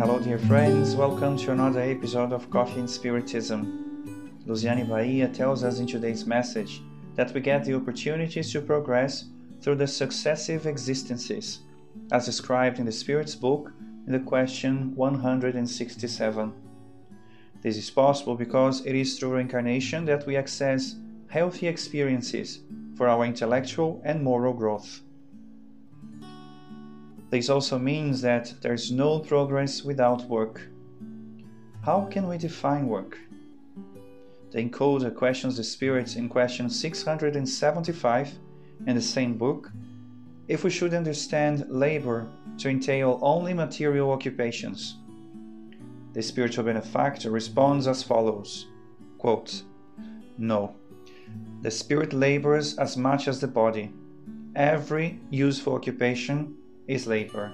Hello, dear friends. Welcome to another episode of Coffee and Spiritism. Luciane Bahia tells us in today's message that we get the opportunities to progress through the successive existences, as described in the Spirit's book in the question 167. This is possible because it is through reincarnation that we access healthy experiences for our intellectual and moral growth. This also means that there is no progress without work. How can we define work? The encoder questions the spirit in question 675 in the same book if we should understand labor to entail only material occupations. The spiritual benefactor responds as follows quote, No, the spirit labors as much as the body. Every useful occupation is labor.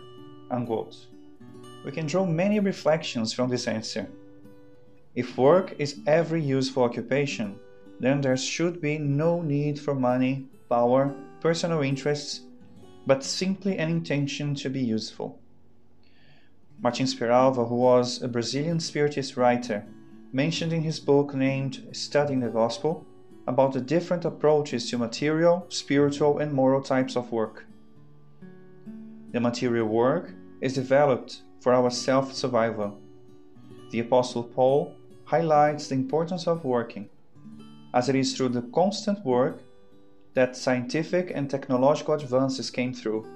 Unquote. We can draw many reflections from this answer. If work is every useful occupation, then there should be no need for money, power, personal interests, but simply an intention to be useful. Martins Peralva, who was a Brazilian Spiritist writer, mentioned in his book named Studying the Gospel about the different approaches to material, spiritual, and moral types of work. The material work is developed for our self survival. The Apostle Paul highlights the importance of working, as it is through the constant work that scientific and technological advances came through,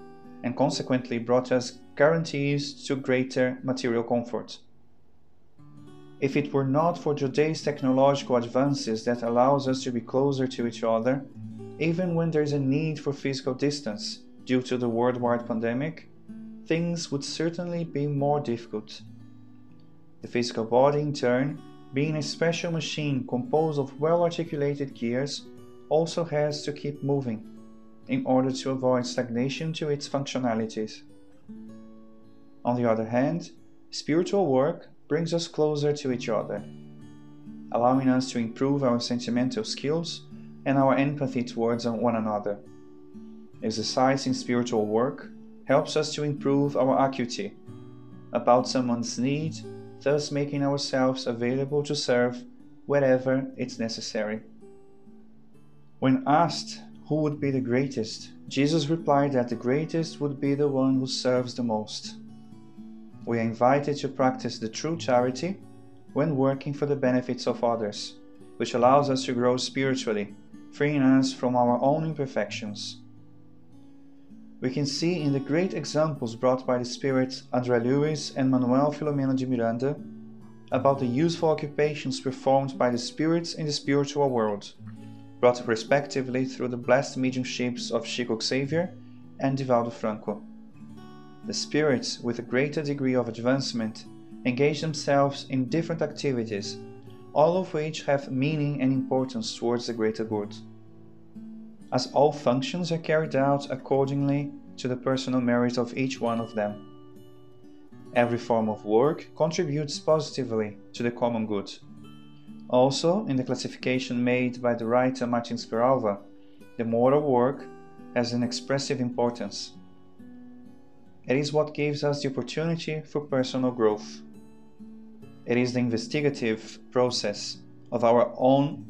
and consequently brought us guarantees to greater material comfort. If it were not for today's technological advances that allows us to be closer to each other, even when there is a need for physical distance, due to the worldwide pandemic, things would certainly be more difficult. The physical body, in turn, being a special machine composed of well articulated gears, also has to keep moving in order to avoid stagnation to its functionalities. On the other hand, spiritual work brings us closer to each other, allowing us to improve our sentimental skills and our empathy towards one another. Exercising spiritual work helps us to improve our acuity about someone's need, thus making ourselves available to serve wherever it's necessary. When asked who would be the greatest, Jesus replied that the greatest would be the one who serves the most. We are invited to practice the true charity when working for the benefits of others, which allows us to grow spiritually, freeing us from our own imperfections we can see in the great examples brought by the spirits André Luiz and Manoel Philomeno de Miranda about the useful occupations performed by the spirits in the spiritual world, brought respectively through the blessed mediumships of Chico Xavier and Divaldo Franco. The spirits, with a greater degree of advancement, engage themselves in different activities, all of which have meaning and importance towards the greater good as all functions are carried out accordingly to the personal merit of each one of them. Every form of work contributes positively to the common good. Also, in the classification made by the writer Martins Peralva, the moral work has an expressive importance. It is what gives us the opportunity for personal growth. It is the investigative process of our own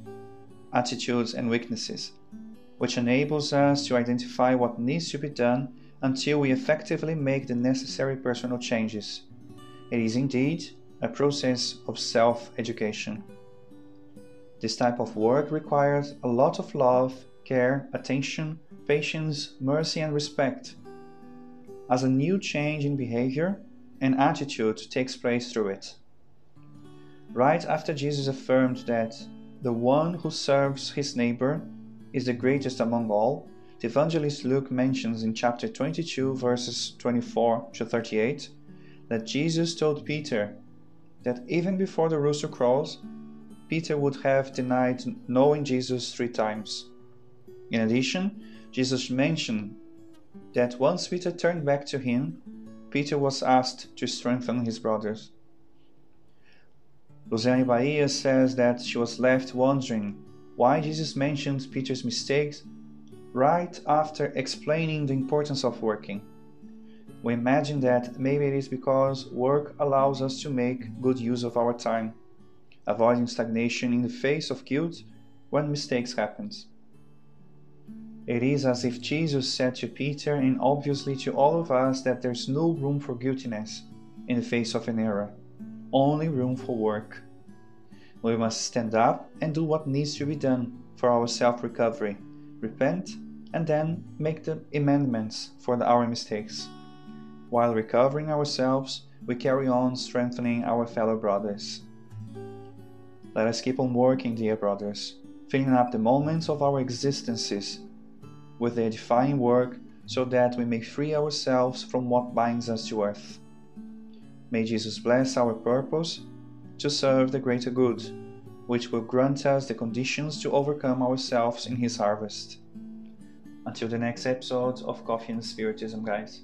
attitudes and weaknesses which enables us to identify what needs to be done until we effectively make the necessary personal changes. It is indeed a process of self education. This type of work requires a lot of love, care, attention, patience, mercy, and respect. As a new change in behavior and attitude takes place through it. Right after Jesus affirmed that the one who serves his neighbor is the greatest among all, the evangelist Luke mentions in chapter 22, verses 24 to 38, that Jesus told Peter that even before the rooster crows, Peter would have denied knowing Jesus three times. In addition, Jesus mentioned that once Peter turned back to him, Peter was asked to strengthen his brothers. Luciane Bahia says that she was left wondering why Jesus mentions Peter's mistakes right after explaining the importance of working. we imagine that maybe it is because work allows us to make good use of our time, avoiding stagnation in the face of guilt when mistakes happen. It is as if Jesus said to Peter and obviously to all of us that there's no room for guiltiness in the face of an error, only room for work. We must stand up and do what needs to be done for our self recovery, repent, and then make the amendments for our mistakes. While recovering ourselves, we carry on strengthening our fellow brothers. Let us keep on working, dear brothers, filling up the moments of our existences with the edifying work so that we may free ourselves from what binds us to earth. May Jesus bless our purpose to serve the greater good, which will grant us the conditions to overcome ourselves in His harvest. Until the next episode of Coffee and Spiritism, guys.